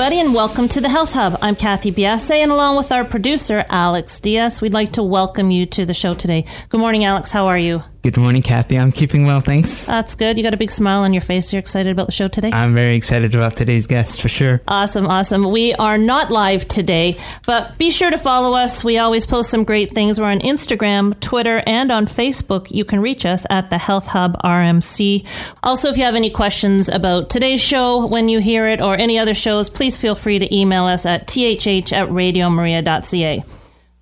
Everybody, and welcome to the Health Hub. I'm Kathy Biasi, and along with our producer, Alex Diaz, we'd like to welcome you to the show today. Good morning, Alex. How are you? Good morning, Kathy. I'm keeping well, thanks. That's good. You got a big smile on your face. You're excited about the show today? I'm very excited about today's guest for sure. Awesome, awesome. We are not live today, but be sure to follow us. We always post some great things. We're on Instagram, Twitter, and on Facebook. You can reach us at the Health Hub RMC. Also, if you have any questions about today's show when you hear it or any other shows, please feel free to email us at thh at radiomaria.ca.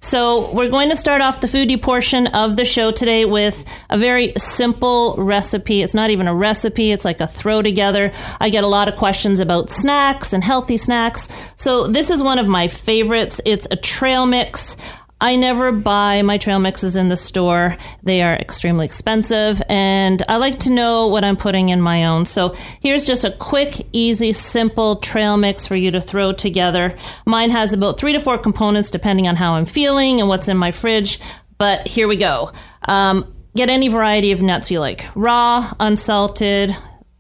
So, we're going to start off the foodie portion of the show today with a very simple recipe. It's not even a recipe, it's like a throw together. I get a lot of questions about snacks and healthy snacks. So, this is one of my favorites. It's a trail mix. I never buy my trail mixes in the store. They are extremely expensive, and I like to know what I'm putting in my own. So here's just a quick, easy, simple trail mix for you to throw together. Mine has about three to four components depending on how I'm feeling and what's in my fridge, but here we go. Um, get any variety of nuts you like raw, unsalted,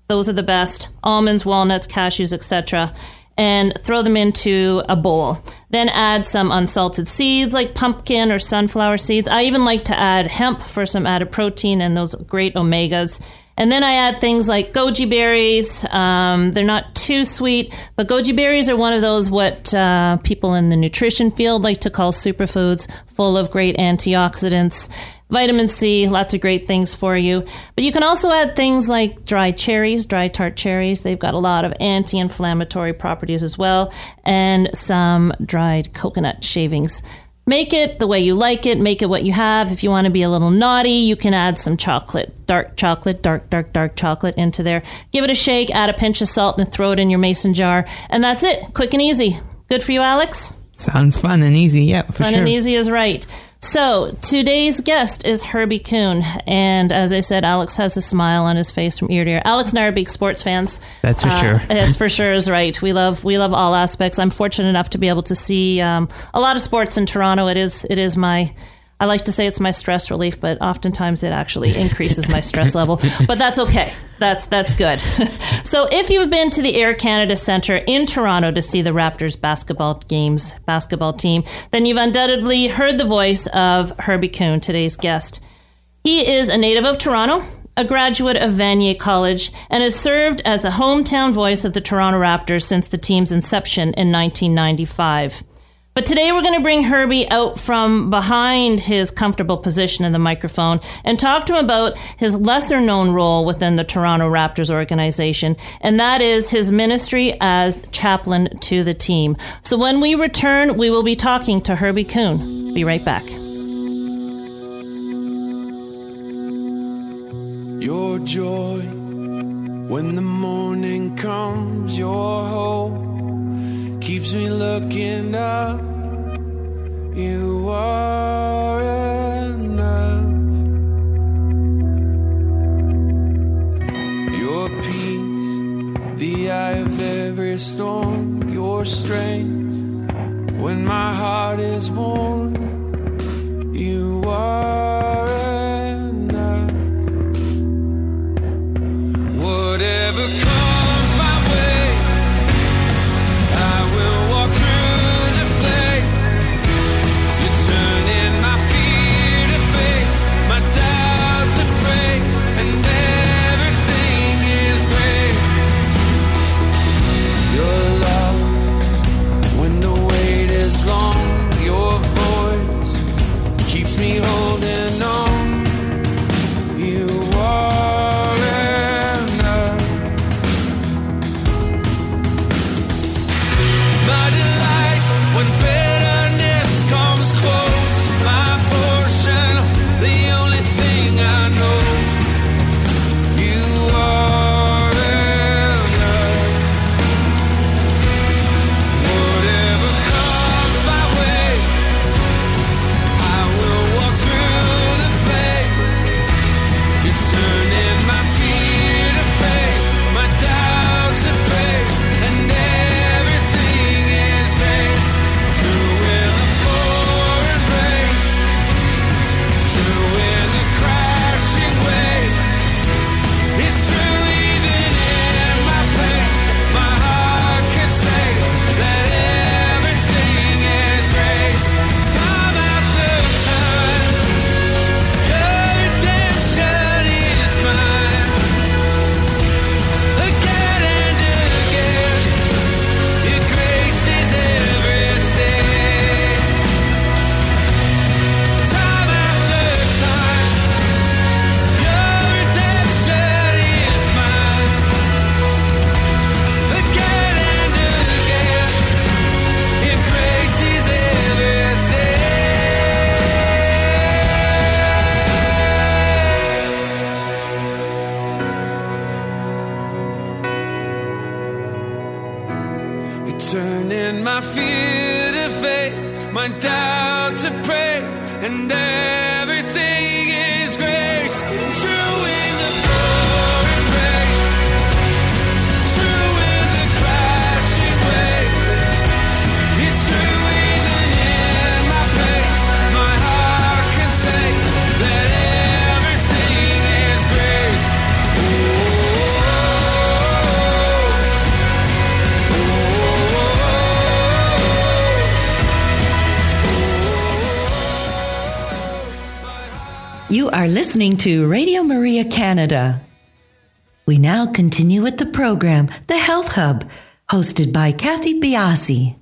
those are the best almonds, walnuts, cashews, etc and throw them into a bowl. Then add some unsalted seeds like pumpkin or sunflower seeds. I even like to add hemp for some added protein and those great omegas. And then I add things like goji berries. Um, they're not too sweet, but goji berries are one of those what uh, people in the nutrition field like to call superfoods, full of great antioxidants vitamin C, lots of great things for you. But you can also add things like dried cherries, dry tart cherries. They've got a lot of anti inflammatory properties as well, and some dried coconut shavings. Make it the way you like it, make it what you have. If you want to be a little naughty, you can add some chocolate, dark chocolate, dark, dark, dark chocolate into there. Give it a shake, add a pinch of salt, and throw it in your mason jar. And that's it. Quick and easy. Good for you, Alex? Sounds fun and easy, yeah, for fun sure. and easy is right. So, today's guest is Herbie Kuhn. And as I said, Alex has a smile on his face from ear to ear. Alex and I are big sports fans. That's for uh, sure. That's for sure is right. We love we love all aspects. I'm fortunate enough to be able to see um, a lot of sports in Toronto. It is it is my I like to say it's my stress relief, but oftentimes it actually increases my stress level. But that's okay. That's that's good. so if you've been to the Air Canada Centre in Toronto to see the Raptors basketball games, basketball team, then you've undoubtedly heard the voice of Herbie Kuhn, today's guest. He is a native of Toronto, a graduate of Vanier College, and has served as the hometown voice of the Toronto Raptors since the team's inception in 1995. But today we're going to bring Herbie out from behind his comfortable position in the microphone and talk to him about his lesser known role within the Toronto Raptors organization, and that is his ministry as chaplain to the team. So when we return, we will be talking to Herbie Kuhn. Be right back. Your joy when the morning comes, your hope keeps me looking up you are enough. Your peace, the eye of every storm, your strength when my heart is worn. You are are listening to Radio Maria Canada. We now continue with the program, The Health Hub, hosted by Kathy Biasi.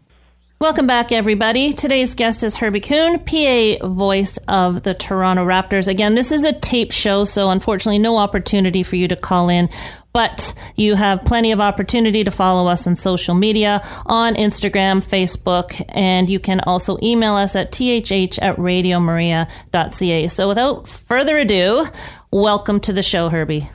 Welcome back, everybody. Today's guest is Herbie Kuhn, PA voice of the Toronto Raptors. Again, this is a tape show, so unfortunately, no opportunity for you to call in, but you have plenty of opportunity to follow us on social media on Instagram, Facebook, and you can also email us at thh at radiomaria.ca. So without further ado, welcome to the show, Herbie.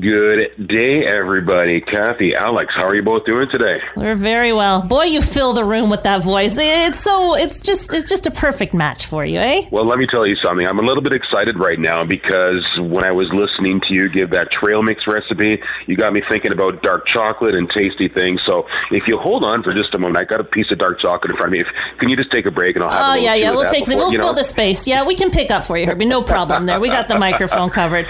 Good day, everybody. Kathy, Alex, how are you both doing today? We're very well. Boy, you fill the room with that voice. It's so it's just it's just a perfect match for you, eh? Well, let me tell you something. I'm a little bit excited right now because when I was listening to you give that trail mix recipe, you got me thinking about dark chocolate and tasty things. So if you hold on for just a moment, I got a piece of dark chocolate in front of me. If, can you just take a break and I'll have a Oh little yeah, yeah. We'll take the, before- we'll you know? fill the space. Yeah, we can pick up for you, Herbie. No problem there. We got the microphone covered.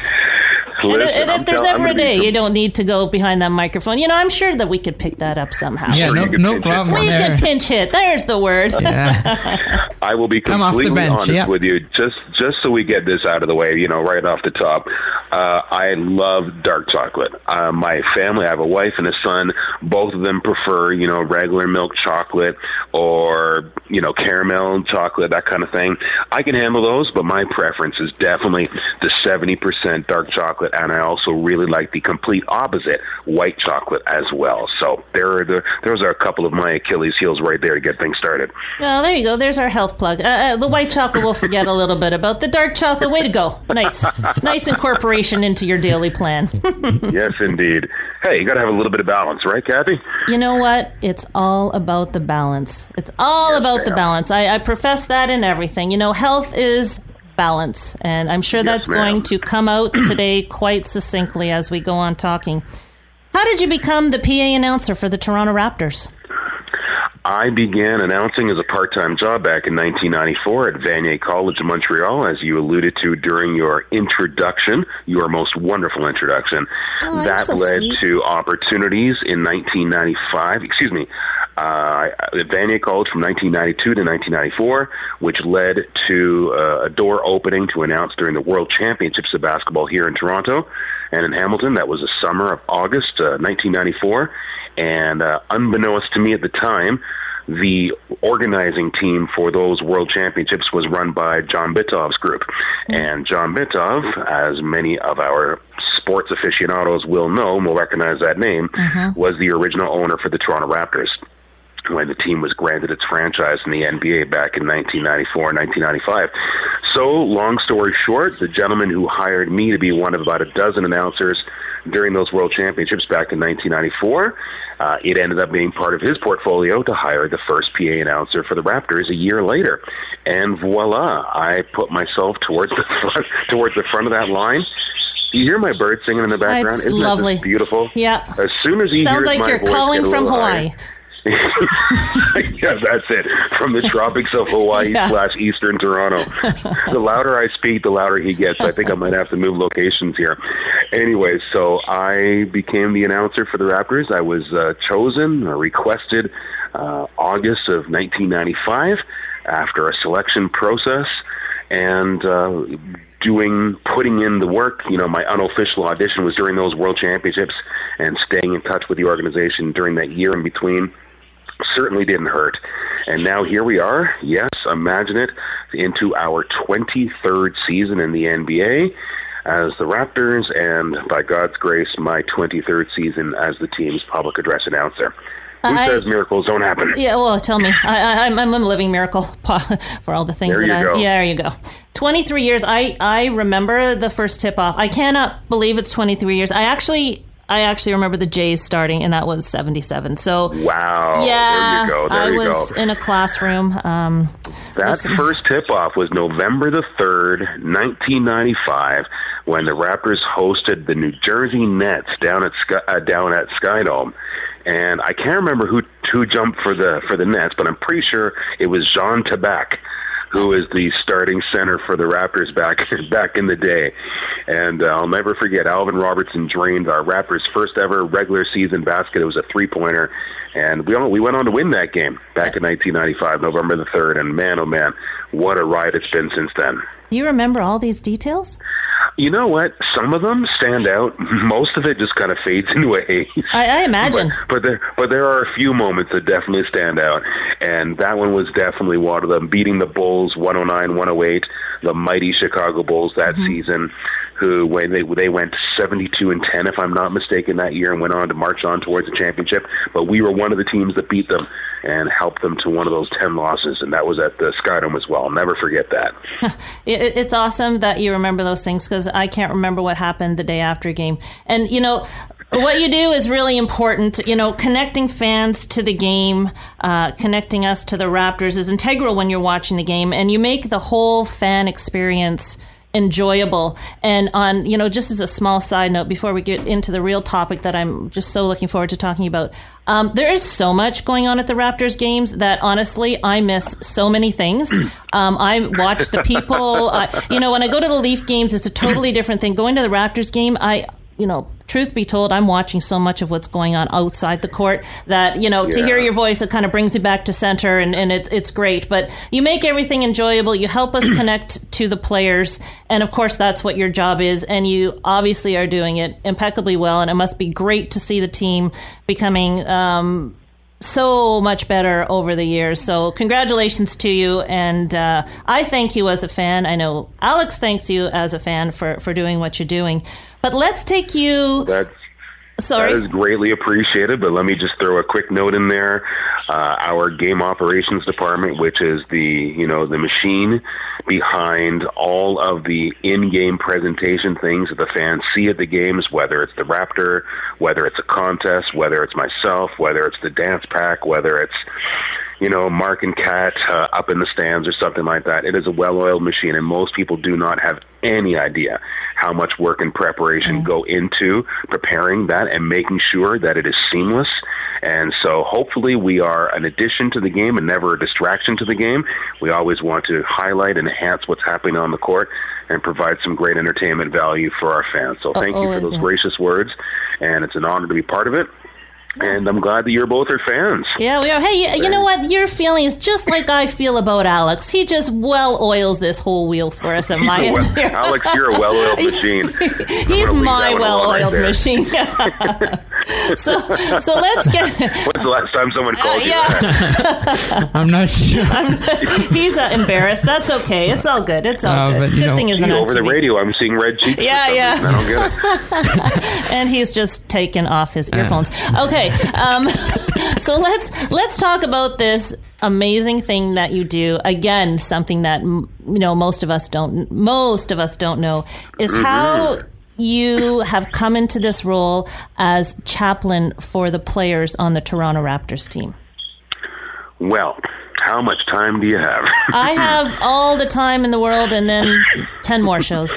And, Listen, and I'm if there's tell- ever a day you don't need to go behind that microphone, you know, I'm sure that we could pick that up somehow. Yeah, no, no pinch it. problem We there. could pinch hit. There's the word. Yeah. I will be Come off the completely bench, honest yeah. with you, just just so we get this out of the way, you know, right off the top. Uh, I love dark chocolate. Uh, my family, I have a wife and a son. Both of them prefer, you know, regular milk chocolate or you know caramel chocolate, that kind of thing. I can handle those, but my preference is definitely the seventy percent dark chocolate, and I also really like the complete opposite, white chocolate as well. So there are the those are a couple of my Achilles heels right there to get things started. Well, there you go. There's our health plug. Uh, uh, the white chocolate we'll forget a little bit about. The dark chocolate, way to go. Nice. Nice incorporation into your daily plan. yes, indeed. Hey, you got to have a little bit of balance, right, Kathy? You know what? It's all about the balance. It's all Yes, about the balance. I, I profess that in everything. You know, health is balance. And I'm sure that's ma'am. going to come out today quite succinctly as we go on talking. How did you become the PA announcer for the Toronto Raptors? I began announcing as a part-time job back in 1994 at Vanier College in Montreal, as you alluded to during your introduction, your most wonderful introduction. Oh, that so led sweet. to opportunities in 1995. Excuse me. Uh, at Vanier College from 1992 to 1994, which led to uh, a door opening to announce during the World Championships of Basketball here in Toronto and in Hamilton. That was the summer of August uh, 1994. And uh, unbeknownst to me at the time, the organizing team for those world championships was run by John Bitove's group. And John Bitove, as many of our sports aficionados will know, will recognize that name, was the original owner for the Toronto Raptors when the team was granted its franchise in the NBA back in 1994 and 1995. So, long story short, the gentleman who hired me to be one of about a dozen announcers during those World Championships back in 1994, uh, it ended up being part of his portfolio to hire the first PA announcer for the Raptors a year later. And voila, I put myself towards the front, towards the front of that line. Do you hear my bird singing in the background? It's Isn't lovely. beautiful? Yeah. As soon as he Sounds hears like my you're voice calling from Hawaii. higher- yeah, that's it. From the tropics of Hawaii Yeah. slash Eastern Toronto. the louder I speak, the louder he gets. I think I might have to move locations here. Anyway, so I became the announcer for the Raptors. I was uh, chosen, or requested, uh, August of 1995 after a selection process and uh, doing putting in the work. You know, my unofficial audition was during those World Championships, and staying in touch with the organization during that year in between certainly didn't hurt. And now here we are. Yes, imagine it into our 23rd season in the NBA as the Raptors, and by God's grace, my 23rd season as the team's public address announcer. Who I- says miracles don't happen? Yeah, well, tell me. I, I, I'm, I'm a living miracle for all the things There that you I. go. Yeah, there you go. 23 years. I, I remember the first tip off. I cannot believe it's 23 years. I actually I actually remember the Jays starting, and that was '77. So Wow. yeah, There you go. There I you was go. in a classroom. Um, That listen. first tip off was November the 3rd, 1995, when the Raptors hosted the New Jersey Nets down at Sky, uh, down at Skydome. And I can't remember who who jumped for the for the Nets, but I'm pretty sure it was Zan Tabak who is the starting center for the Raptors back back in the day. And uh, I'll never forget Alvin Robertson drained our Raptors' first ever regular season basket. It was a three pointer, and we all, we went on to win that game back in 1995, November the third. And man, oh man, what a ride it's been since then. do you remember all these details? You know what? Some of them stand out. Most of it just kind of fades into a haze. I, I imagine. But, but there, but there are a few moments that definitely stand out, and that one was definitely one of them. Beating the Bulls 109-108, the mighty Chicago Bulls that Mm-hmm. season, who when they they went 72 and 10, if I'm not mistaken, that year, and went on to march on towards the championship. But we were one of the teams that beat them and helped them to one of those 10 losses, and that was at the Skydome as well. I'll never forget that. It, it's awesome that you remember those things because I can't remember what happened the day after game. And you know, what you do is really important. You know, connecting fans to the game, uh, connecting us to the Raptors is integral when you're watching the game, and you make the whole fan experience enjoyable. And on you know just as a small side note before we get into the real topic that i'm just so looking forward to talking about um, there is so much going on at the raptors games that honestly i miss so many things. Um, i watch the people. I, you know when i go to the leaf games it's a totally different thing. Going to the raptors game i you know truth be told i'm watching so much of what's going on outside the court that you know to hear your voice it kind of brings you back to center and, and it, it's great but you make everything enjoyable you help us connect to the players and of course that's what your job is and you obviously are doing it impeccably well and it must be great to see the team becoming um, so much better over the years. So congratulations to you, and uh, I thank you as a fan. I know Alex thanks you as a fan for for doing what you're doing. But let's take you. That's Sorry. That is greatly appreciated, but let me just throw a quick note in there. Uh, our game operations department, which is the you know the machine behind all of the in-game presentation things that the fans see at the games, whether it's the Raptor, whether it's a contest, whether it's myself, whether it's the dance pack, whether it's you know, Mark and Kat uh, up in the stands or something like that. It is a well-oiled machine, and most people do not have any idea how much work and preparation go into preparing that and making sure that it is seamless. And so, hopefully, we are an addition to the game and never a distraction to the game. We always want to highlight and enhance what's happening on the court and provide some great entertainment value for our fans. So, thank you for those gracious words, and it's an honor to be part of it. And I'm glad that you're both are fans. Yeah, we are. Hey, you, you know what? Your feeling is just like I feel about Alex. He just well oils this whole wheel for us at my Well, end. Alex, you're a well-oiled machine. He's my that one alone well-oiled right machine. so, so let's get. When's the last time someone called you yeah. that? I'm not sure. He's uh, embarrassed. That's okay. It's all good. It's all Uh, good. but, good know- thing isn't Gee, over the TV. radio, I'm seeing red cheeks. for Yeah, some yeah. I don't get it. and he's just taken off his earphones. Okay, um, so let's let's talk about this amazing thing that you do. Again, something that you know most of us don't most of us don't know is how you have come into this role as chaplain for the players on the Toronto Raptors team. Well, how much time do you have? I have all the time in the world, and then ten more shows.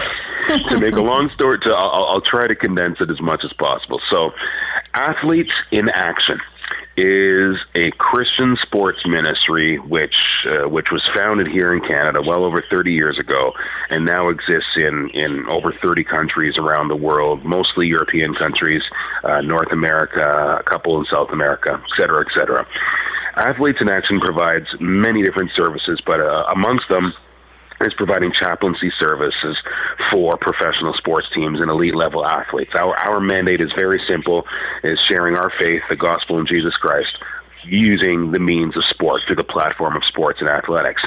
to make a long story, to I'll, I'll try to condense it as much as possible. So, Athletes in Action is a Christian sports ministry which uh, which was founded here in Canada well over 30 years ago and now exists in in over 30 countries around the world, mostly European countries, uh, North America, a couple in South America, et cetera, et cetera. Athletes in Action provides many different services, but uh, amongst them is providing chaplaincy services for professional sports teams and elite level athletes. Our our mandate is very simple: is sharing our faith, the gospel in Jesus Christ, using the means of sport through the platform of sports and athletics.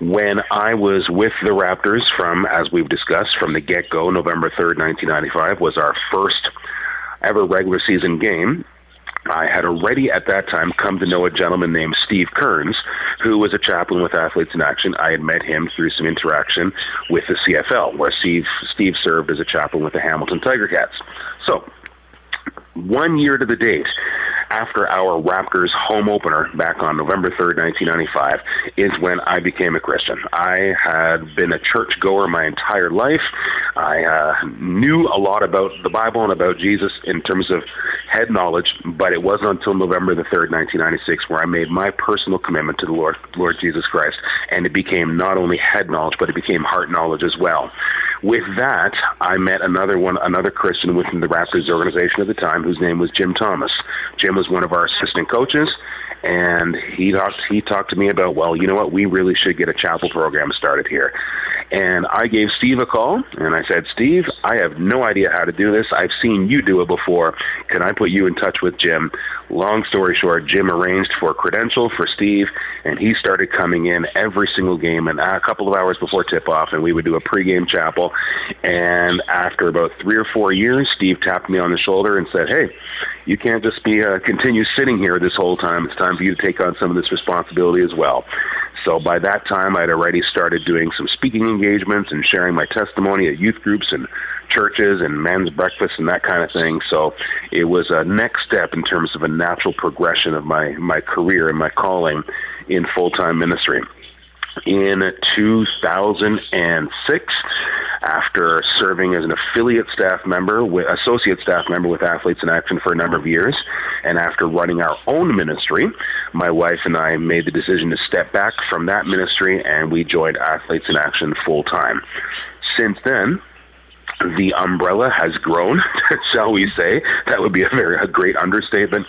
When I was with the Raptors from, as we've discussed, from the get go, November 3rd, 1995, was our first ever regular season game. I had already at that time come to know a gentleman named Steve Kearns, who was a chaplain with Athletes in Action. I had met him through some interaction with the CFL, where Steve Steve served as a chaplain with the Hamilton Tiger Cats. So one year to the date after our Raptors home opener back on November 3rd, 1995, is when I became a Christian. I had been a church goer my entire life. I uh, knew a lot about the Bible and about Jesus in terms of head knowledge, but it wasn't until November the 3rd, 1996, where I made my personal commitment to the Lord, Lord Jesus Christ, and it became not only head knowledge, but it became heart knowledge as well. With that, I met another one, another Christian within the Raptors organization at the time, whose name was Jim Thomas. Jim was one of our assistant coaches, and he talked he talked to me about, well, you know what, we really should get a chapel program started here. And I gave Steve a call, and I said, Steve, I have no idea how to do this. I've seen you do it before. Can I put you in touch with Jim? Long story short, Jim arranged for a credential for Steve, and he started coming in every single game and a couple of hours before tip off, and we would do a pregame chapel. And after about three or four years, Steve tapped me on the shoulder and said, Hey, you can't just be uh, continue sitting here this whole time. It's time for you to take on some of this responsibility as well. So by that time, I'd already started doing some speaking engagements and sharing my testimony at youth groups and churches and men's breakfasts and that kind of thing. So it was a next step in terms of a natural progression of my my career and my calling in full time ministry. In 2006, after serving as an affiliate staff member, with, associate staff member with Athletes in Action for a number of years, and after running our own ministry, my wife and I made the decision to step back from that ministry and we joined Athletes in Action full time. Since then, the umbrella has grown, shall we say? That would be a very a great understatement.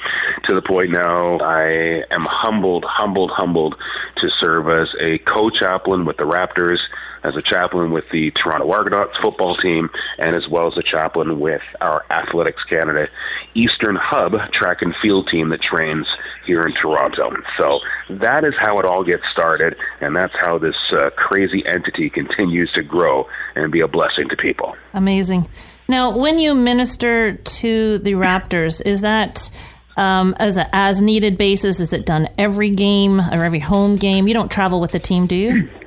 To the point now, I am humbled, humbled, humbled to serve as a co-chaplain with the Raptors, as a chaplain with the Toronto Argonauts football team, and as well as a chaplain with our Athletics Canada Eastern Hub track and field team that trains here in Toronto. So that is how it all gets started, and that's how this uh, crazy entity continues to grow and be a blessing to people. Amazing. Now, when you minister to the Raptors, is that um, as a as needed basis? Is it done every game or every home game? You don't travel with the team, do you?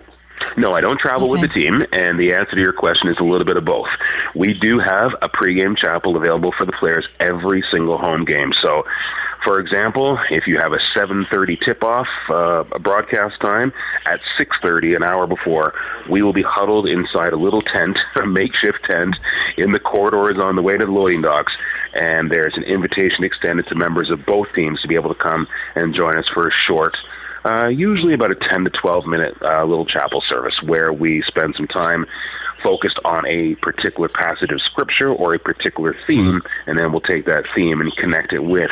No, I don't travel with the team, and the answer to your question is a little bit of both. We do have a pregame chapel available for the players every single home game. So, for example, if you have a 7:30 tip-off uh, a broadcast time at 6:30, an hour before, we will be huddled inside a little tent, a makeshift tent, in the corridors on the way to the loading docks. And there's an invitation extended to members of both teams to be able to come and join us for a short uh, usually about a 10 to 12 minute uh, little chapel service where we spend some time focused on a particular passage of scripture or a particular theme, and then we'll take that theme and connect it with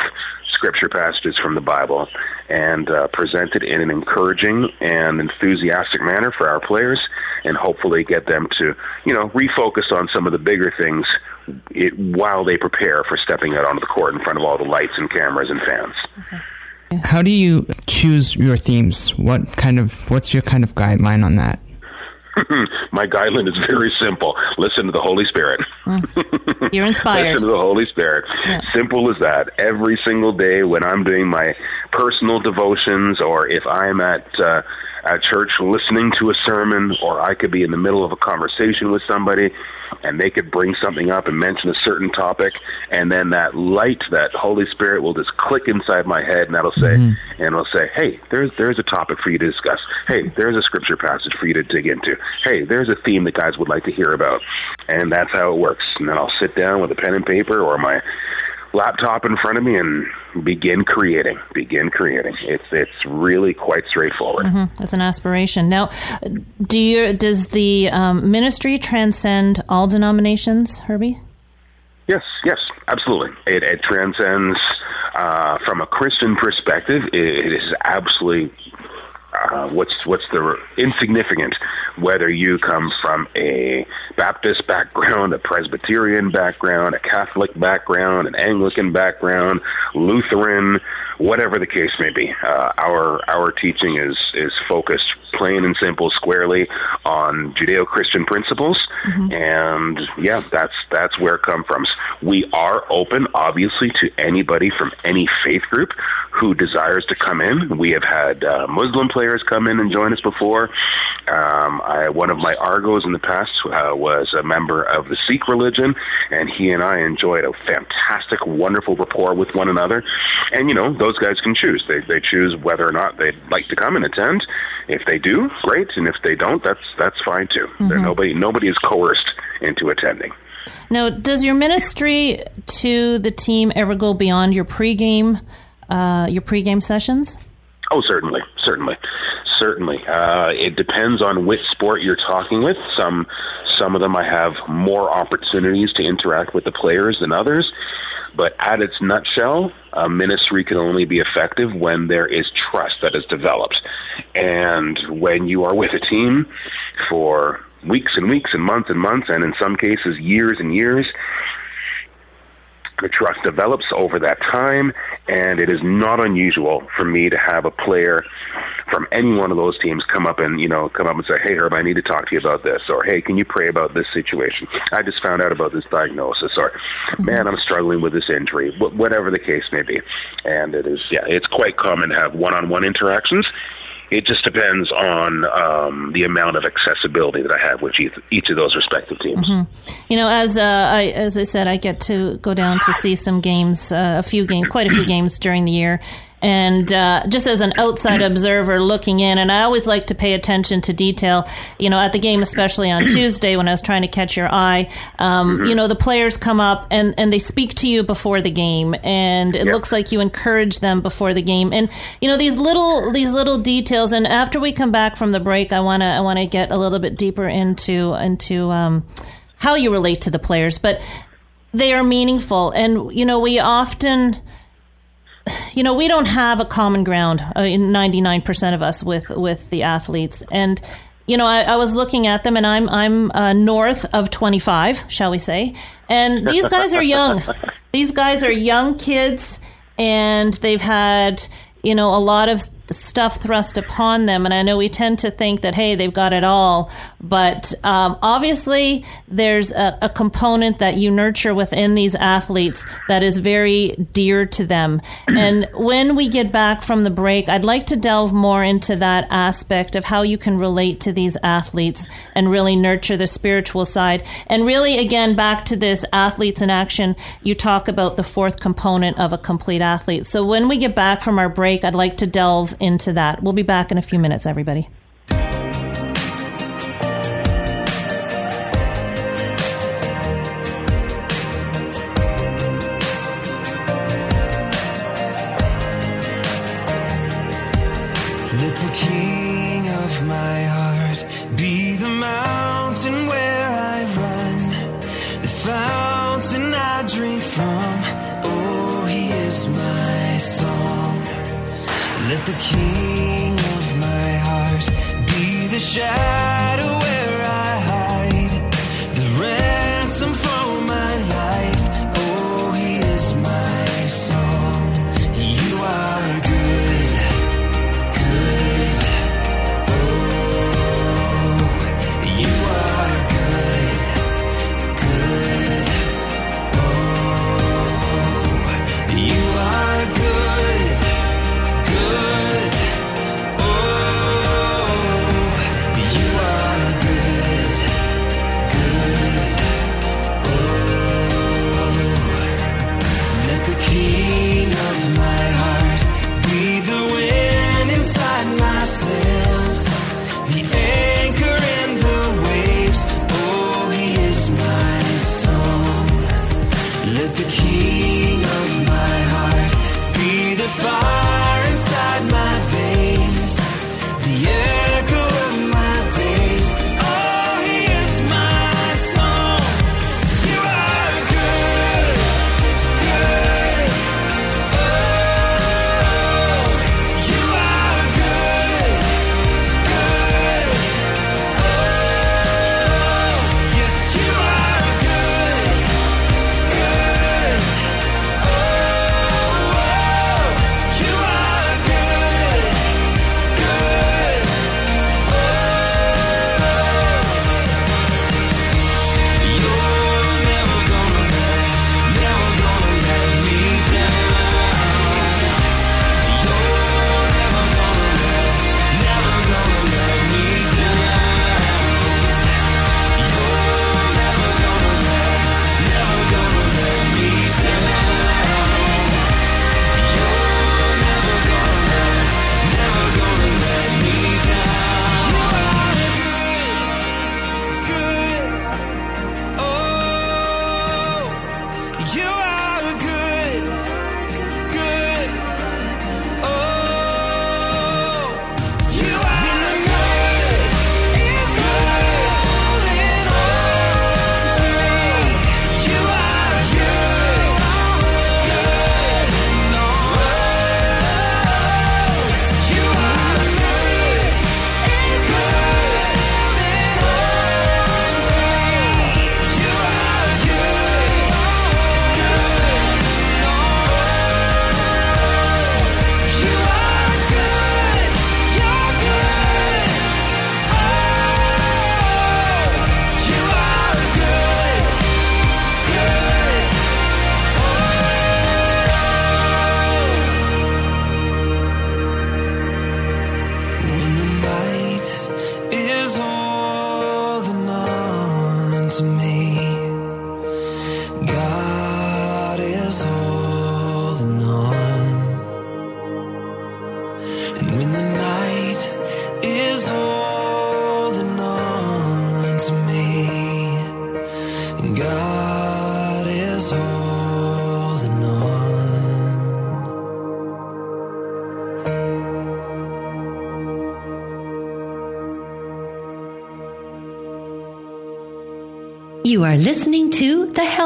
scripture passages from the Bible and uh, present it in an encouraging and enthusiastic manner for our players, and hopefully get them to, you know, refocus on some of the bigger things it, while they prepare for stepping out onto the court in front of all the lights and cameras and fans. How do you choose your themes? What kind of what's your kind of guideline on that? My guideline is very simple. Listen to the Holy Spirit. You're inspired. Listen to the Holy Spirit. Yeah. Simple as that. Every single day when I'm doing my personal devotions or if I'm at uh, at church listening to a sermon or I could be in the middle of a conversation with somebody and they could bring something up and mention a certain topic and then that light that Holy Spirit will just click inside my head and that'll say mm-hmm. and it'll say, Hey, there's there's a topic for you to discuss. Hey, there's a scripture passage for you to dig into. Hey, there's a theme that guys would like to hear about. And that's how it works. And then I'll sit down with a pen and paper or my laptop in front of me and begin creating. Begin creating. It's it's really quite straightforward. That's an aspiration. Now, do you does the um, ministry transcend all denominations, Herbie? Yes, yes, absolutely. It, it transcends uh, from a Christian perspective. It, it is absolutely uh, what's what's the insignificant whether you come from a Baptist background, a Presbyterian background, a Catholic background, an Anglican background, Lutheran, whatever the case may be. Uh, our our teaching is is focused plain and simple, squarely on Judeo-Christian principles, and yeah, that's that's where it comes from. We are open, obviously, to anybody from any faith group who desires to come in. We have had uh, Muslim players come in and join us before. Um, I, one of my Argos in the past uh, was a member of the Sikh religion, and he and I enjoyed a fantastic, wonderful rapport with one another. And you know, those guys can choose. They they choose whether or not they'd like to come and attend. If they do, great, and if they don't, that's that's fine too. There nobody nobody is coerced into attending. Now, does your ministry to the team ever go beyond your pregame, uh, your pregame sessions? Oh, certainly, certainly, certainly. Uh, it depends on which sport you're talking with. Some some of them I have more opportunities to interact with the players than others. But at its nutshell, a ministry can only be effective when there is trust that is developed. And when you are with a team for weeks and weeks and months and months, and in some cases, years and years, the trust develops over that time, and it is not unusual for me to have a player from any one of those teams come up and you know come up and say, "Hey Herb, I need to talk to you about this," or "Hey, can you pray about this situation? I just found out about this diagnosis," or "Man, I'm struggling with this injury," whatever the case may be. And it is, yeah, it's quite common to have one-on-one interactions. It just depends on um, the amount of accessibility that I have with each, each of those respective teams. You know, as uh, I as I said, I get to go down to see some games, uh, a few games, quite a few games during the year, and uh, just as an outside observer looking in, and I always like to pay attention to detail. You know, at the game, especially on Tuesday when I was trying to catch your eye, um, you know, the players come up and and they speak to you before the game, and it Yep. looks like you encourage them before the game, and you know these little these little details. And after we come back from the break, I wanna I wanna get a little bit deeper into into. Um, how you relate to the players, but they are meaningful. And, you know, we often, you know, we don't have a common ground, uh, 99% of us with, with the athletes. And, you know, I, I was looking at them and I'm, I'm uh, north of 25, shall we say. And these guys are young. these guys are young kids and they've had, you know, a lot of stuff thrust upon them. And I know we tend to think that, hey, they've got it all. But um, obviously, there's a, a component that you nurture within these athletes that is very dear to them. And when we get back from the break, I'd like to delve more into that aspect of how you can relate to these athletes and really nurture the spiritual side. And really, again, back to this athletes in action, you talk about the fourth component of a complete athlete. So when we get back from our break, I'd like to delve into that. We'll be back in a few minutes, everybody. to me.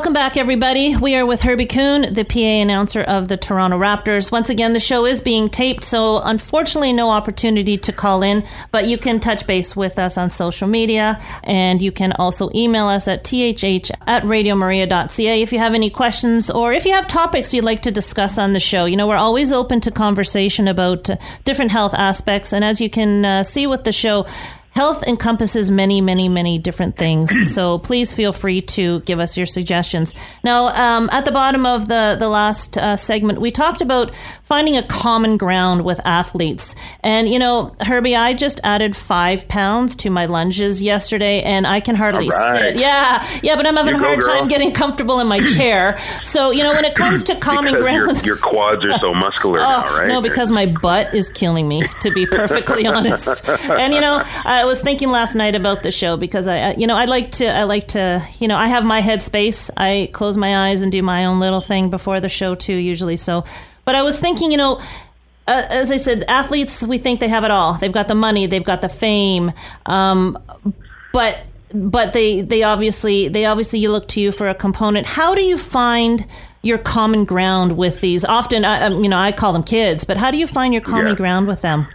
Welcome back, everybody. We are with Herbie Kuhn, the PA announcer of the Toronto Raptors. Once again, the show is being taped, so unfortunately, no opportunity to call in, but you can touch base with us on social media, and you can also email us at thh at radiomaria.ca if you have any questions or if you have topics you'd like to discuss on the show. You know, we're always open to conversation about different health aspects, and as you can uh, see with the show, Health encompasses many, many, many different things. so please feel free to give us your suggestions. Now, um, at the bottom of the the last uh, segment, we talked about finding a common ground with athletes. And you know, Herbie, I just added five pounds to my lunges yesterday, and I can hardly right. sit. Yeah, yeah, but I'm having You a hard girl. time getting comfortable in my chair. So you know, when it comes to common ground, your, your quads are so muscular now, right? Oh, No, because my butt is killing me, to be perfectly honest. And you know, I was thinking last night about the show because I, you know, I like to, I like to, you know, I have my headspace. I close my eyes and do my own little thing before the show too, usually. So, but I was thinking, you know. Uh, as I said, athletes, we think they have it all. They've got the money, they've got the fame, um, but but they they obviously they obviously you look to you for a component. How do you find your common ground with these? Often, I, um, you know, I call them kids, but how do you find your common Yeah. ground with them?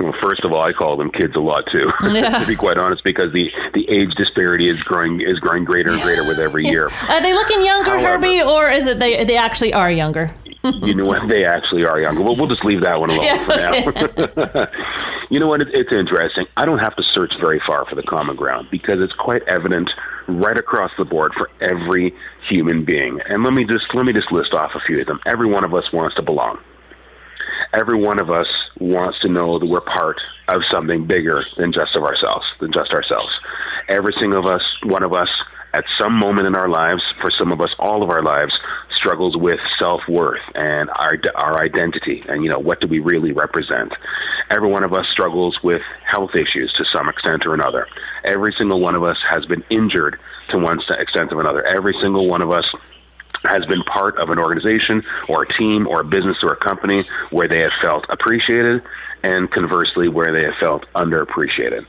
Well, first of all, I call them kids a lot too. to be quite honest, because the the age disparity is growing is growing greater and greater with every year. Are they looking younger, However- Herbie, or is it they they actually are younger? you know what? They actually are younger. Well, we'll just leave that one alone Yeah, for now. you know what? It, it's interesting. I don't have to search very far for the common ground because it's quite evident right across the board for every human being. And let me just let me just list off a few of them. Every one of us wants to belong. Every one of us wants to know that we're part of something bigger than just of ourselves, than just ourselves. Every single of us, one of us, at some moment in our lives, for some of us, all of our lives, struggles with self worth and our our identity, and you know what do we really represent. Every one of us struggles with health issues to some extent or another. Every single one of us has been injured to one extent or another. Every single one of us has been part of an organization or a team or a business or a company where they have felt appreciated and conversely where they have felt underappreciated.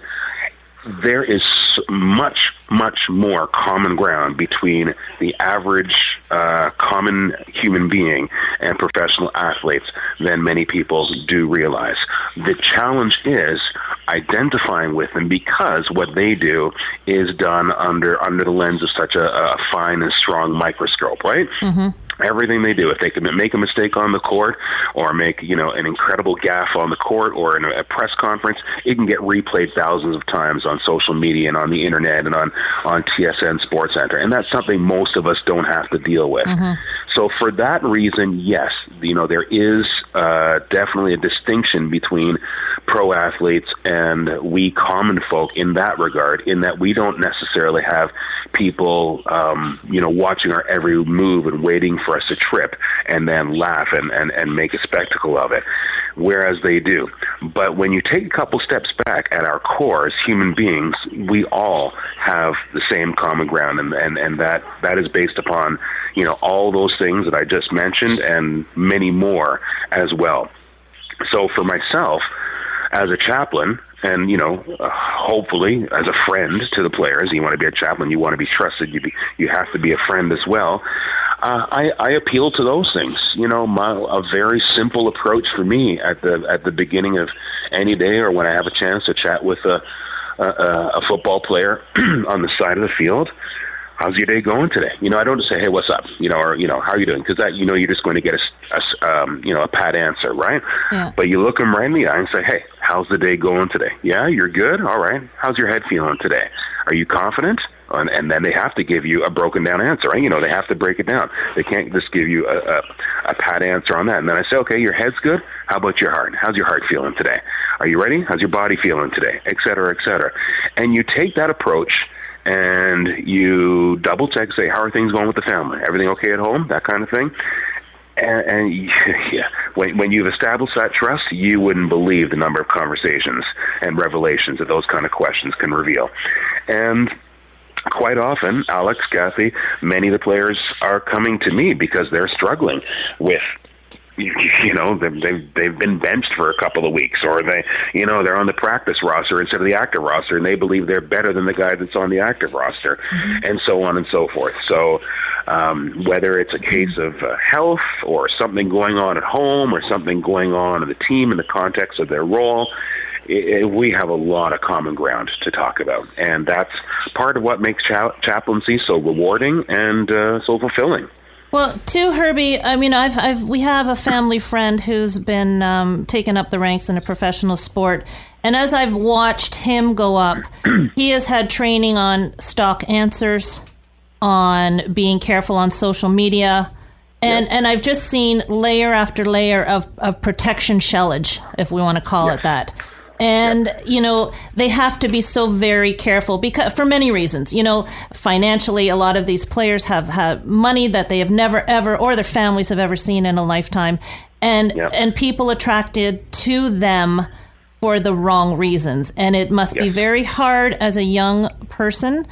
There is much, much more common ground between the average uh, common human being and professional athletes than many people do realize. The challenge is identifying with them because what they do is done under under the lens of such a, a fine and strong microscope, right? Everything they do, if they can make a mistake on the court or make you know an incredible gaffe on the court or in a, press conference, it can get replayed thousands of times on social media and on the internet and on on TSN SportsCentre, and that's something most of us don't have to deal with. So for that reason, yes, you know there is uh, definitely a distinction between pro athletes and we common folk in that regard, in that we don't necessarily have people, um, you know, watching our every move and waiting for us to trip and then laugh and, and, and make a spectacle of it, whereas they do. But when you take a couple steps back at our core as human beings, we all have the same common ground, and, and, and that, that is based upon, you know, all those things that I just mentioned and many more as well. So for myself, as a chaplain, and you know, uh, hopefully as a friend to the players, you want to be a chaplain, you want to be trusted, you be, you have to be a friend as well. Uh, I, I appeal to those things. You know, my, a very simple approach for me at the at the beginning of any day, or when I have a chance to chat with a a, a football player on the side of the field. How's your day going today? You know, I don't just say, "Hey, what's up?" You know, or you know, "How are you doing?" Because that, you know, you're just going to get a, a um, you know, a pat answer, right? Yeah. But you look them right in the eye and say, "Hey, how's the day going today?" Yeah, you're good. All right. How's your head feeling today? Are you confident? And, and then they have to give you a broken down answer. Right? You know, they have to break it down. They can't just give you a, a, a pat answer on that. And then I say, "Okay, your head's good. How about your heart? How's your heart feeling today? Are you ready? How's your body feeling today? Et cetera, et cetera. and you take that approach and you double check, say, how are things going with the family? Everything okay at home? That kind of thing. And, and yeah, when, when you've established that trust, you wouldn't believe the number of conversations and revelations that those kind of questions can reveal. And quite often, Alex, Kathy, many of the players are coming to me because they're struggling with you know they've they've they've been benched for a couple of weeks or they you know they're on the practice roster instead of the active roster and they believe they're better than the guy that's on the active roster mm-hmm. and so on and so forth. So um, whether it's a case of uh, health or something going on at home or something going on in the team in the context of their role it, it, we have a lot of common ground to talk about and that's part of what makes cha- chaplaincy so rewarding and uh, so fulfilling well, to Herbie, I mean, I've, I've, we have a family friend who's been um, taken up the ranks in a professional sport, and as I've watched him go up, he has had training on stock answers, on being careful on social media, and and I've just seen layer after layer of, of protection shellage, if we want to call yes. it that and yep. you know they have to be so very careful because for many reasons. You know financially a lot of these players have have money that they have never ever or their families have ever seen in a lifetime. And yep. and people attracted to them for the wrong reasons. And it must yes. be very hard as a young person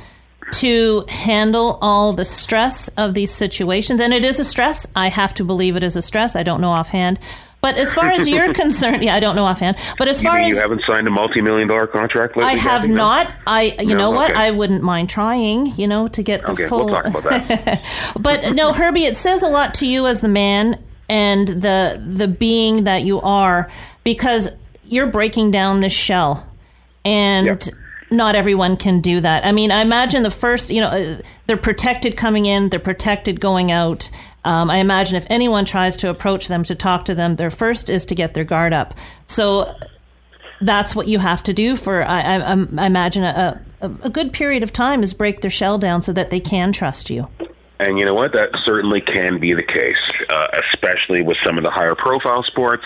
to handle all the stress of these situations. And it is a stress. I have to believe it is a stress. I don't know offhand but as far as you're concerned, yeah, I don't know offhand. But as far as you haven't signed a multi-million dollar contract lately, I have Kathy, not. I, you no, know what? okay. I wouldn't mind trying. You know, to get the okay, full. We'll talk about that. but no, Herbie, it says a lot to you as the man and the the being that you are because you're breaking down this shell, and. Yep not everyone can do that. I mean, I imagine the first, you know, uh, they're protected coming in, they're protected going out. Um, I imagine if anyone tries to approach them to talk to them, their first is to get their guard up. So that's what you have to do for, I, I, I imagine, a, a, a good period of time is break their shell down so that they can trust you. And you know what? That certainly can be the case, uh, especially with some of the higher profile sports,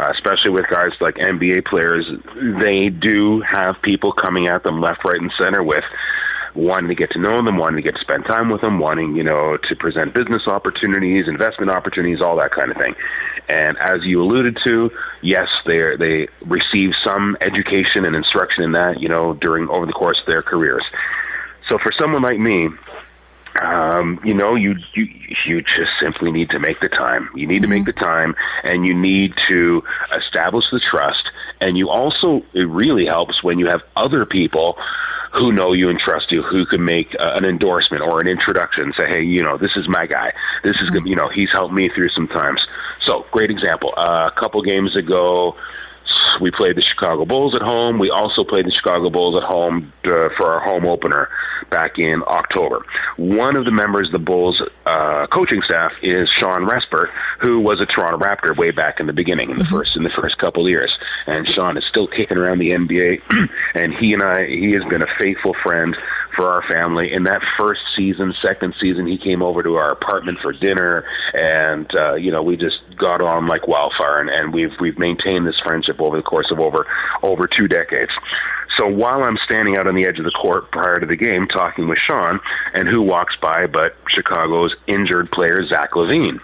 uh, especially with guys like NBA players. They do have people coming at them left, right, and center with wanting to get to know them, wanting to get to spend time with them, wanting, you know, to present business opportunities, investment opportunities, all that kind of thing. And as you alluded to, yes, they they receive some education and instruction in that, you know, during over the course of their careers. So for someone like me, um, you know, you, you you just simply need to make the time. You need to make mm-hmm. the time, and you need to establish the trust. And you also, it really helps when you have other people who know you and trust you, who can make uh, an endorsement or an introduction, say, hey, you know, this is my guy. This is, mm-hmm. you know, he's helped me through some times. So, great example. Uh, a couple games ago, we played the Chicago Bulls at home. We also played the Chicago Bulls at home uh, for our home opener back in October. One of the members of the Bulls uh, coaching staff is Shawn Respert, who was a Toronto Raptor way back in the beginning, in the mm-hmm. first in the first couple of years. And Shawn is still kicking around the NBA, and he and I he has been a faithful friend for our family. In that first season, second season, he came over to our apartment for dinner, and uh, you know we just got on like wildfire, and, and we've we've maintained this friendship over the course of over over two decades. So while I'm standing out on the edge of the court prior to the game talking with Shawn, and who walks by but Chicago's injured player Zach LaVine.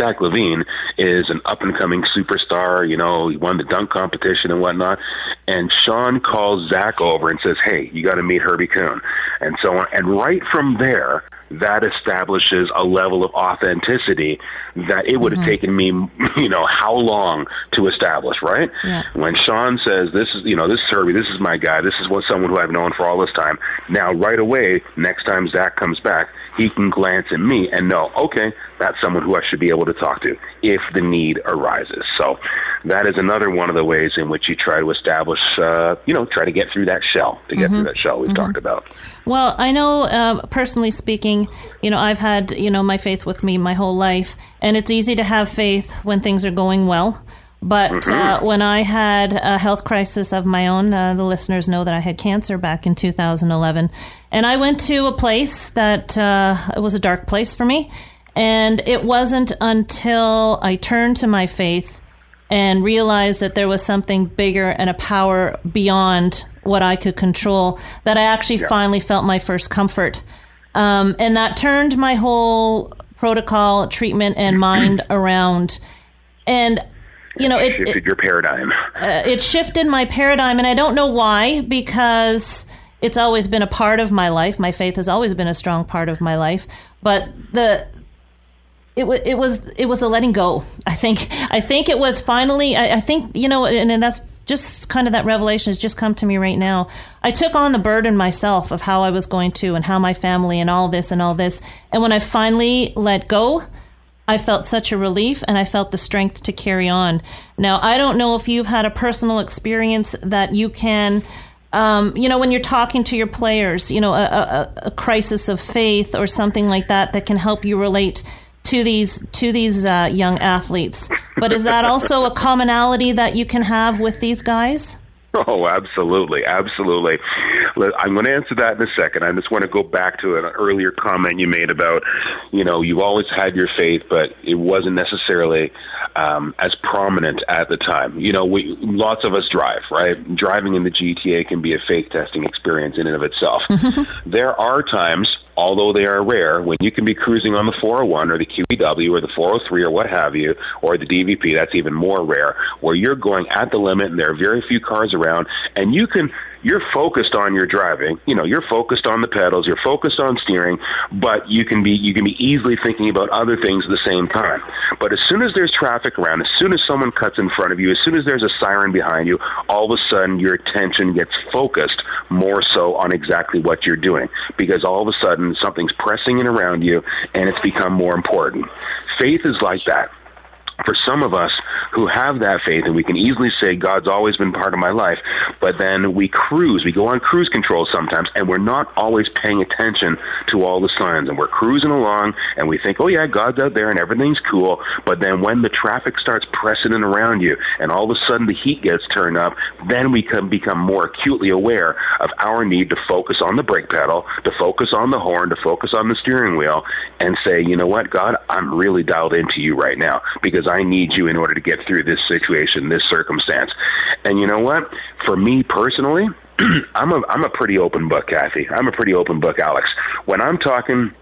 Zach LaVine is an up and coming superstar. You know, he won the dunk competition and whatnot. And Shawn calls Zach over and says, "Hey, you got to meet Herbie Kuhn," and so on. And right from there, that establishes a level of authenticity that it would have mm-hmm. taken me, you know, how long to establish, right? Yeah. When Shawn says, this is, you know, this is Herbie, this is my guy, this is what someone who I've known for all this time. Now, right away, next time Zach comes back, he can glance at me and know, okay, that's someone who I should be able to talk to if the need arises. So that is another one of the ways in which you try to establish, uh, you know, try to get through that shell, to get mm-hmm. through that shell we've mm-hmm. talked about. Well, I know, uh, personally speaking, you know, I've had, you know, my faith with me my whole life, and it's easy to have faith when things are going well. But mm-hmm. uh, when I had a health crisis of my own, uh, the listeners know that I had cancer back in 2011. And I went to a place that uh, it was a dark place for me. And it wasn't until I turned to my faith and realized that there was something bigger and a power beyond what I could control that I actually finally felt my first comfort. Um, and that turned my whole protocol, treatment, and mind around. And you know, it, Shifted it, your paradigm. uh, it shifted my paradigm, and I don't know why because it's always been a part of my life. My faith has always been a strong part of my life, but the it was it was it was the letting go. I think I think it was finally. I, I think you know, and, and that's just kind of that revelation has just come to me right now. I took on the burden myself of how I was going to and how my family and all this and all this, and when I finally let go. I felt such a relief and I felt the strength to carry on. Now, I don't know if you've had a personal experience that you can, um, you know, when you're talking to your players, you know, a, a, a crisis of faith or something like that that can help you relate to these to these uh, young athletes. But is that also a commonality that you can have with these guys? Oh, absolutely, absolutely. I'm going to answer that in a second. I just want to go back to an earlier comment you made about, you know, you've always had your faith, but it wasn't necessarily um, as prominent at the time. You know, we lots of us drive, right? Driving in the GTA can be a faith testing experience in and of itself. there are times although they are rare, when you can be cruising on the 401 or the QEW or the 403 or what have you, or the DVP, that's even more rare, where you're going at the limit and there are very few cars around, and you can you're focused on your driving. You know, you're focused on the pedals, you're focused on steering, but you can be you can be easily thinking about other things at the same time. But as soon as there's traffic around, as soon as someone cuts in front of you, as soon as there's a siren behind you, all of a sudden your attention gets focused more so on exactly what you're doing because all of a sudden something's pressing in around you and it's become more important. Faith is like that for some of us who have that faith, and we can easily say, God's always been part of my life, but then we cruise, we go on cruise control sometimes, and we're not always paying attention to all the signs, and we're cruising along, and we think, oh yeah, God's out there and everything's cool, but then when the traffic starts pressing in around you, and all of a sudden the heat gets turned up, then we can become more acutely aware of our need to focus on the brake pedal, to focus on the horn, to focus on the steering wheel, and say, you know what, God, I'm really dialed into you right now because I need you in order to get through this situation, this circumstance. And you know what? For me personally, I'm a I'm a pretty open book, Kathy. I'm a pretty open book, Alex. When I'm talking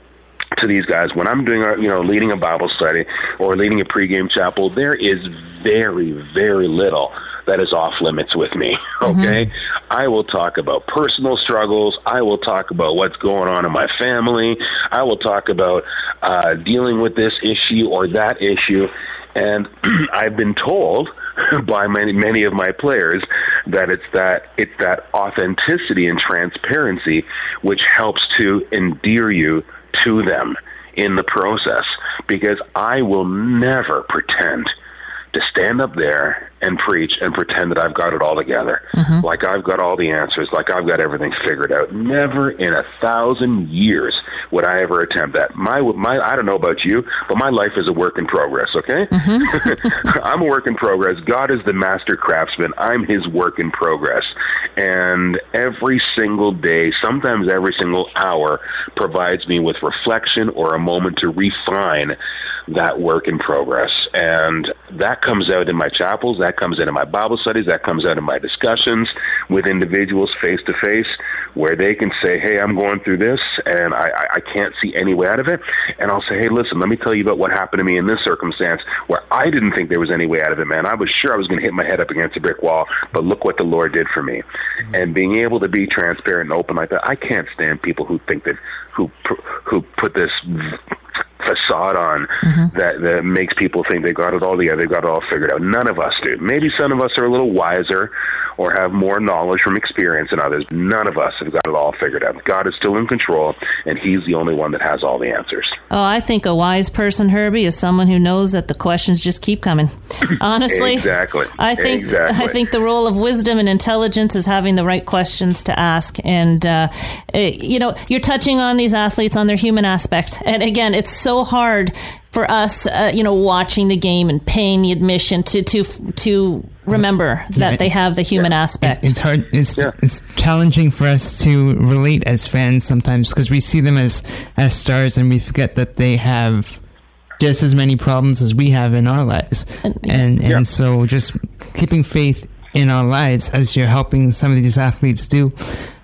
to these guys when I'm doing you know leading a Bible study or leading a pregame chapel, there is very very little that is off limits with me. Okay, I will talk about personal struggles. I will talk about what's going on in my family. I will talk about uh, dealing with this issue or that issue. And I've been told by many many of my players that it's that it's that authenticity and transparency which helps to endear you to them in the process. Because I will never pretend to stand up there and preach and pretend that I've got it all together, mm-hmm. like I've got all the answers, like I've got everything figured out. Never in a thousand years would I ever attempt that. My my I don't know about you, but my life is a work in progress. Okay, mm-hmm. I'm a work in progress. God is the master craftsman. I'm His work in progress, and every single day, sometimes every single hour, provides me with reflection or a moment to refine that work in progress. And that comes out in my chapels, that comes out in my Bible studies, that comes out in my discussions with individuals face to face, where they can say, Hey, I'm going through this and I, I, I can't see any way out of it. And I'll say, Hey, listen, let me tell you about what happened to me in this circumstance where I didn't think there was any way out of it, man. I was sure I was going to hit my head up against a brick wall, but look what the Lord did for me. Mm-hmm. And being able to be transparent and open like that, I can't stand people who think that, who, who put this facade on that that makes people think they got it all together, they got it all figured out. None of us do. Maybe some of us are a little wiser or have more knowledge from experience than others. None of us have got it all figured out. God is still in control, and He's the only one that has all the answers. Oh, I think a wise person, Herbie, is someone who knows that the questions just keep coming. Honestly, Exactly. I think Exactly. I think the role of wisdom and intelligence is having the right questions to ask, and uh, eh, you know, you're touching on these athletes on their human aspect, and again, it's so hard for us, uh, you know, watching the game and paying the admission to to to remember that they have the human aspect. It's hard. It's Yeah. it's challenging for us to relate as fans sometimes because we see them as as stars and we forget that they have just as many problems as we have in our lives, and and Yeah. so just keeping faith in our lives, as you're helping some of these athletes do,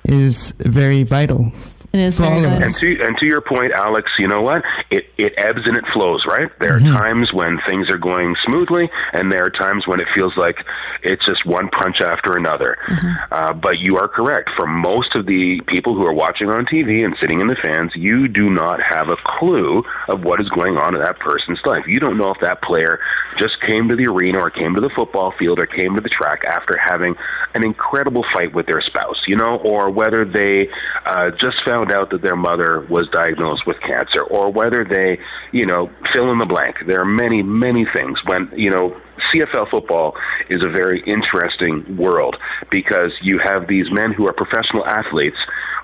is very vital. It is very all. And to and to your point, Alex, you know what? It it ebbs and it flows, right? There Mm-hmm. are times when things are going smoothly, and there are times when it feels like it's just one punch after another. Mm-hmm. Uh, but you are correct. For most of the people who are watching on TV and sitting in the fans, you do not have a clue of what is going on in that person's life. You don't know if that player just came to the arena or came to the football field or came to the track after having an incredible fight with their spouse, you know, or whether they uh, just found out that their mother was diagnosed with cancer, or whether they, you know, fill in the blank. There are many, many things when, you know, CFL football is a very interesting world because you have these men who are professional athletes,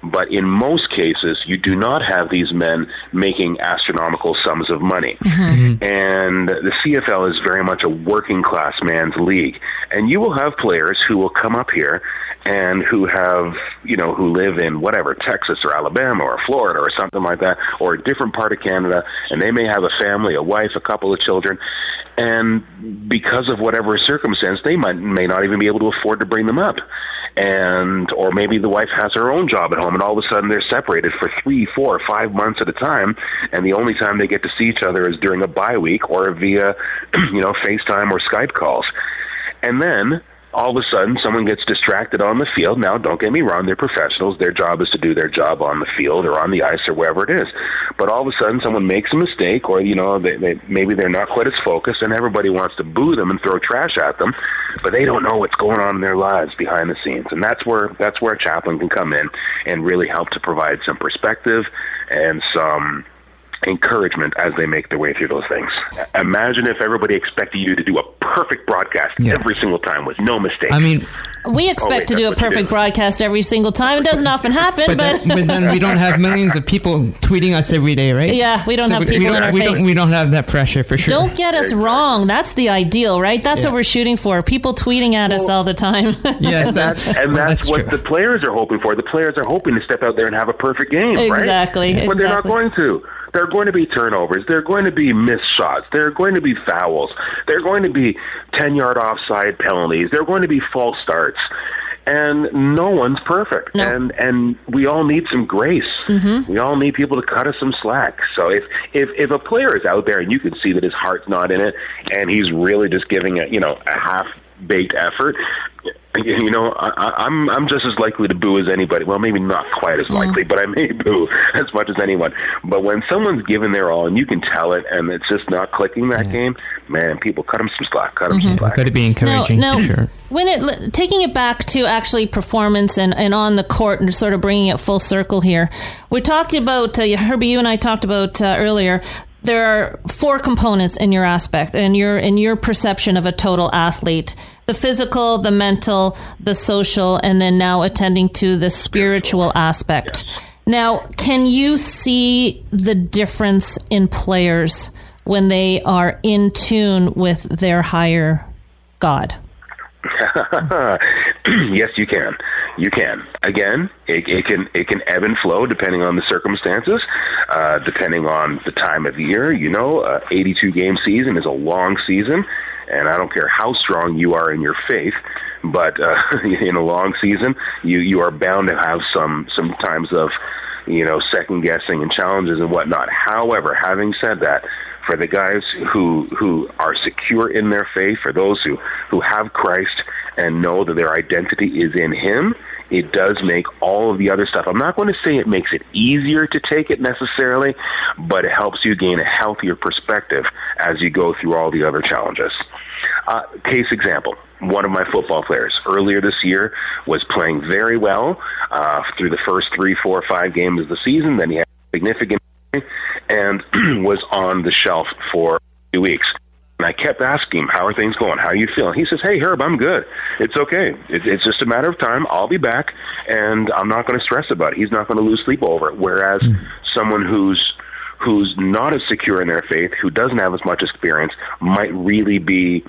but in most cases, you do not have these men making astronomical sums of money. Mm-hmm. And the CFL is very much a working class man's league. And you will have players who will come up here and who have, you know, who live in whatever, Texas or Alabama or Florida or something like that, or a different part of Canada, and they may have a family, a wife, a couple of children, and because of whatever circumstance, they might may not even be able to afford to bring them up. And or maybe the wife has her own job at home, and all of a sudden they're separated for three, four, five months at a time, and the only time they get to see each other is during a bye week or via, you know, FaceTime or Skype calls. And then all of a sudden someone gets distracted on the field. Now, don't get me wrong, they're professionals. Their job is to do their job on the field or on the ice or wherever it is. But all of a sudden someone makes a mistake or, you know, they, they, maybe they're not quite as focused and everybody wants to boo them and throw trash at them, but they don't know what's going on in their lives behind the scenes. And that's where, that's where a chaplain can come in and really help to provide some perspective and some encouragement as they make their way through those things. Imagine if everybody expected you to do a perfect broadcast Yeah. every single time with no mistakes. I mean, We expect wait, to do a that's what you perfect do. broadcast every single time. It doesn't often happen, but, but, then, but then we don't have millions of people tweeting us every day, right? Yeah, we don't have we, people we don't, in our we face. Don't, we don't have that pressure for sure. don't get us wrong. That's the ideal, right? That's Yeah. what we're shooting for. People tweeting at us all the time. yes, that, and well, that's, what true. the players are hoping for. The players are hoping to step out there and have a perfect game, right? Exactly, But they're not going to. There are going to be turnovers. There are going to be missed shots. There are going to be fouls. There are going to be 10 yard offside penalties. There are going to be false starts. And no one's perfect. No. And and we all need some grace. Mm-hmm. We all need people to cut us some slack. So if, if if a player is out there and you can see that his heart's not in it and he's really just giving a you know a half baked effort, you know, I, I- I'm I'm just as likely to boo as anybody. Well, maybe not quite as likely, but I may boo as much as anyone. But when someone's given their all and you can tell it, and it's just not clicking that game, man, people cut them some slack. Cut them some slack. Got to be encouraging no, for sure. When it taking it back to actually performance and, and on the court and sort of bringing it full circle here, we're talking about uh, Herbie. You and I talked about uh, earlier. There are four components in your aspect and your in your perception of a total athlete: the physical, the mental, the social, and then now attending to the spiritual aspect. Now, can you see the difference in players when they are in tune with their higher God? yes, you can. You can. Again, it, it can it can ebb and flow depending on the circumstances, uh, depending on the time of year. You know, a 82 game season is a long season, and I don't care how strong you are in your faith, but uh, in a long season, you you are bound to have some some times of you know second guessing and challenges and whatnot. However, having said that, for the guys who who are secure in their faith, for those who who have Christ and know that their identity is in Him, it does make all of the other stuff. I'm not going to say it makes it easier to take it necessarily, but it helps you gain a healthier perspective as you go through all the other challenges. Uh, case example one of my football players earlier this year was playing very well uh, through the first three, four, five games of the season. Then he had significant and was on the shelf for two weeks. And I kept asking him, "How are things going? How are you feeling?" He says, "Hey, Herb, I'm good. It's okay. It, it's just a matter of time. I'll be back, and I'm not going to stress about it. He's not going to lose sleep over it." Whereas hmm. someone who's who's not as secure in their faith, who doesn't have as much experience, might really be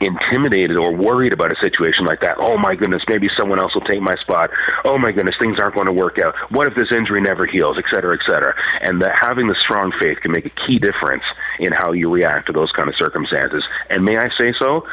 intimidated or worried about a situation like that. Oh my goodness, maybe someone else will take my spot. Oh my goodness, things aren't going to work out. What if this injury never heals, et cetera, et cetera. And that having the strong faith can make a key difference in how you react to those kind of circumstances. And may I say so?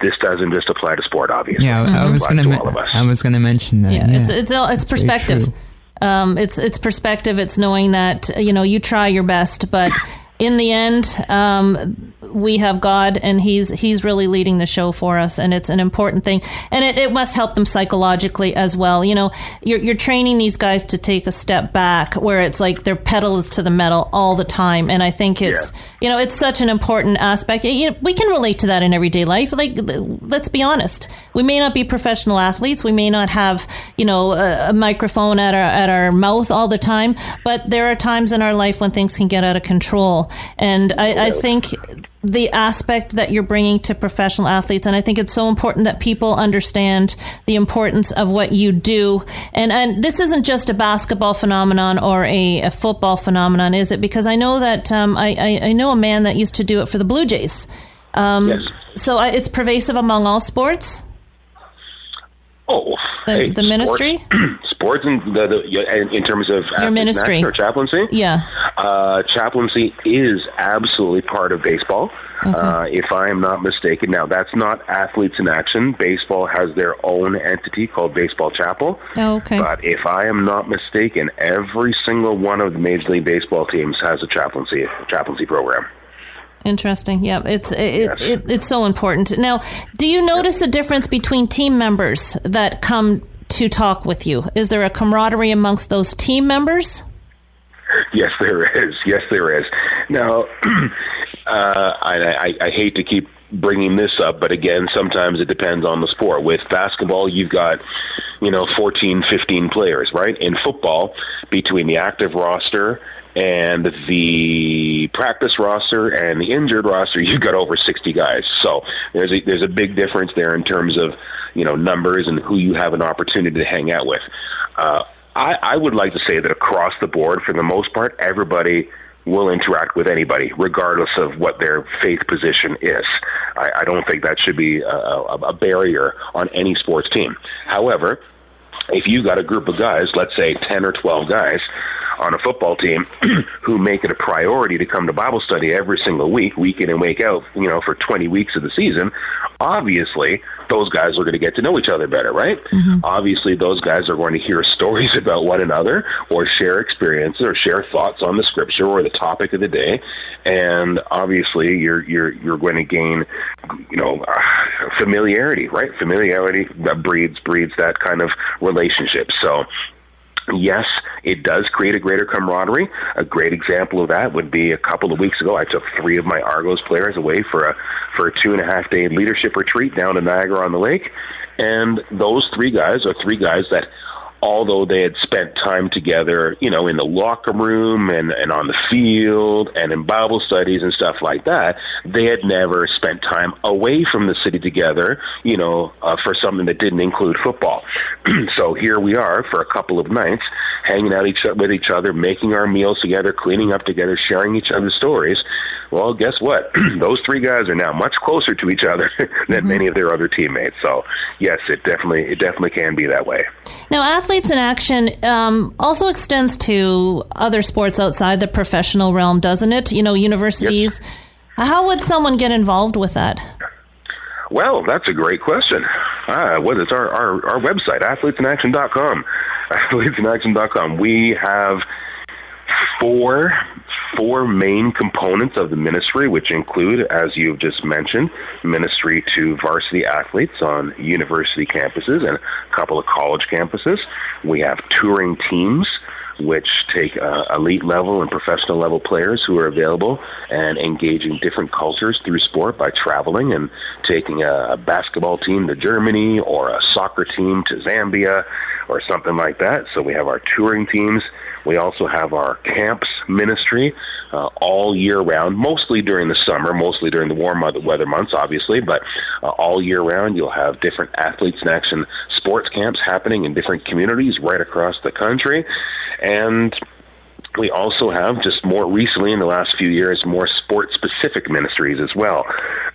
this doesn't just apply to sport, obviously. Yeah, I, I was gonna to all of us. I was gonna mention that. Yeah, Yeah, it's it's it's perspective. Um, it's it's perspective. It's knowing that you know you try your best, but in the end, um, we have God, and He's He's really leading the show for us, and it's an important thing, and it, it must help them psychologically as well. You know, you're you're training these guys to take a step back, where it's like their pedal is to the metal all the time, and I think it's Yeah. you know it's such an important aspect. You know, we can relate to that in everyday life. Like, let's be honest, we may not be professional athletes, we may not have you know a, a microphone at our at our mouth all the time, but there are times in our life when things can get out of control, and I, I think the aspect that you're bringing to professional athletes. And i think it's so important that people understand the importance of what you do. And and this isn't just a basketball phenomenon or a, a football phenomenon is it? Because i know that um, I, I, I know a man that used to do it for the blue jays. Um, Yes. so I, it's pervasive among all sports Oh, The- hey, the ministry? sports, sports in, the, the, in, terms of your ministry. or chaplaincy. yeah Uh, chaplaincy is absolutely part of baseball. Uh, if I am not mistaken, now that's not athletes in action. Baseball has their own entity called Baseball Chapel. Oh, okay. But if I am not mistaken, every single one of the Major League Baseball teams has a chaplaincy chaplaincy program. Interesting. Yeah, it's it, Yes. it, it's so important. Now, do you notice a difference between team members that come to talk with you? Is there a camaraderie amongst those team members? Yes, there is. Yes, there is. Now, uh, I, I, I hate to keep bringing this up, but again, sometimes it depends on the sport. With basketball, you've got, you know, 14, 15 players, right? In football, between the active roster and the practice roster and the injured roster, you've got over 60 guys. So there's a, there's a big difference there in terms of, you know, numbers and who you have an opportunity to hang out with. Uh, I, I would like to say that across the board, for the most part, everybody will interact with anybody, regardless of what their faith position is. I, I don't think that should be a, a, a barrier on any sports team. However, if you got a group of guys, let's say 10 or 12 guys on a football team who make it a priority to come to Bible study every single week, week in and week out, you know, for 20 weeks of the season, obviously those guys are going to get to know each other better, right? Obviously those guys are going to hear stories about one another or share experiences or share thoughts on the scripture or the topic of the day. And obviously you're you're you're going to gain you know uh, familiarity, right? Familiarity that breeds breeds that kind of relationship. So yes, it does create a greater camaraderie. A great example of that would be a couple of weeks ago. I took three of my Argos players away for a for a two and a half day leadership retreat down to Niagara on the Lake, and those three guys are three guys that. Although they had spent time together, you know, in the locker room and, and on the field and in Bible studies and stuff like that, they had never spent time away from the city together, you know, uh, for something that didn't include football. so here we are for a couple of nights, hanging out each, with each other, making our meals together, cleaning up together, sharing each other's stories. Well, guess what? Those three guys are now much closer to each other than many of their other teammates. So, yes, it definitely it definitely can be that way. Now, athletes in action um, also extends to other sports outside the professional realm, doesn't it? You know, universities. How would someone get involved with that? Well, that's a great question. Ah, what is our, our, our website, athletesinaction.com. Athletesinaction.com. We have four four main components of the ministry, which include, as you've just mentioned, ministry to varsity athletes on university campuses and a couple of college campuses. We have touring teams which take uh, elite level and professional level players who are available and engaging different cultures through sport by traveling and taking a, a basketball team to Germany or a soccer team to Zambia or something like that. So we have our touring teams. We also have our camps ministry uh, all year round, mostly during the summer, mostly during the warm weather months, obviously, but uh, all year round you'll have different athletes in action sports camps happening in different communities right across the country. And We also have just more recently in the last few years more sport specific ministries as well,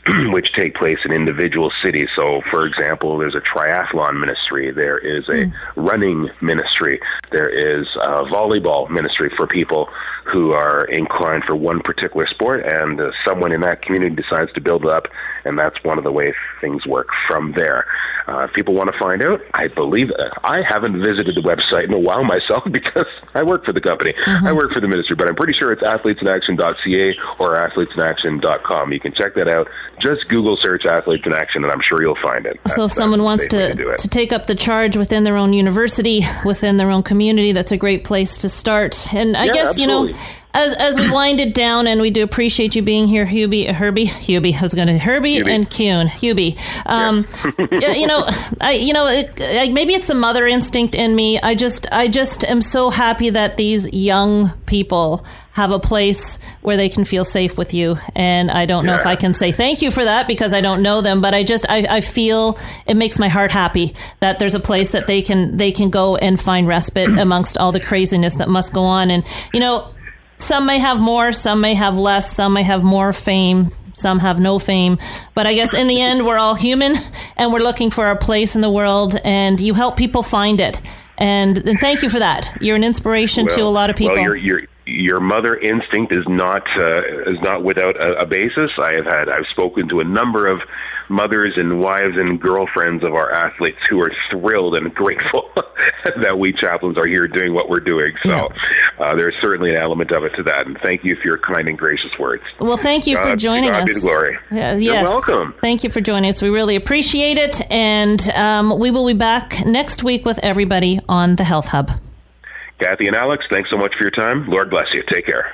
which take place in individual cities. So, for example, there's a triathlon ministry, there is a mm. running ministry, there is a volleyball ministry for people who are inclined for one particular sport, and uh, someone in that community decides to build it up, and that's one of the ways things work from there. Uh, if people want to find out, I believe uh, I haven't visited the website in a while myself because I work for the company. Mm-hmm. I work for the ministry, but I'm pretty sure it's athletesinaction.ca or athletesinaction.com. You can check that out. Just Google search Athletes in Action, and I'm sure you'll find it. So, if someone wants to, to, to take up the charge within their own university, within their own community, that's a great place to start. And I yeah, guess, absolutely. you know, as as we wind it down, and we do appreciate you being here, Hubie, Herbie, Hubie. I was going to Herbie Hubie. and Kuhn, Hubie. Um, yeah. you know, I, you know, it, maybe it's the mother instinct in me. I just, I just am so happy that these young people have a place where they can feel safe with you. And I don't know yeah. if I can say thank you for that because I don't know them, but I just I, I feel it makes my heart happy that there's a place that they can they can go and find respite amongst all the craziness that must go on. And you know, some may have more, some may have less, some may have more fame, some have no fame. But I guess in the end, we're all human and we're looking for our place in the world, and you help people find it. And, and thank you for that. You're an inspiration well, to a lot of people. Well, you're, you're, your mother instinct is not uh, is not without a, a basis. I have had I've spoken to a number of mothers and wives and girlfriends of our athletes who are thrilled and grateful that we chaplains are here doing what we're doing. So yeah. uh, there's certainly an element of it to that. And thank you for your kind and gracious words. Well, thank you God, for joining God us. Be glory. Uh, yes. You're welcome. Thank you for joining us. We really appreciate it. And um, we will be back next week with everybody on the Health Hub. Kathy and Alex, thanks so much for your time. Lord bless you. Take care.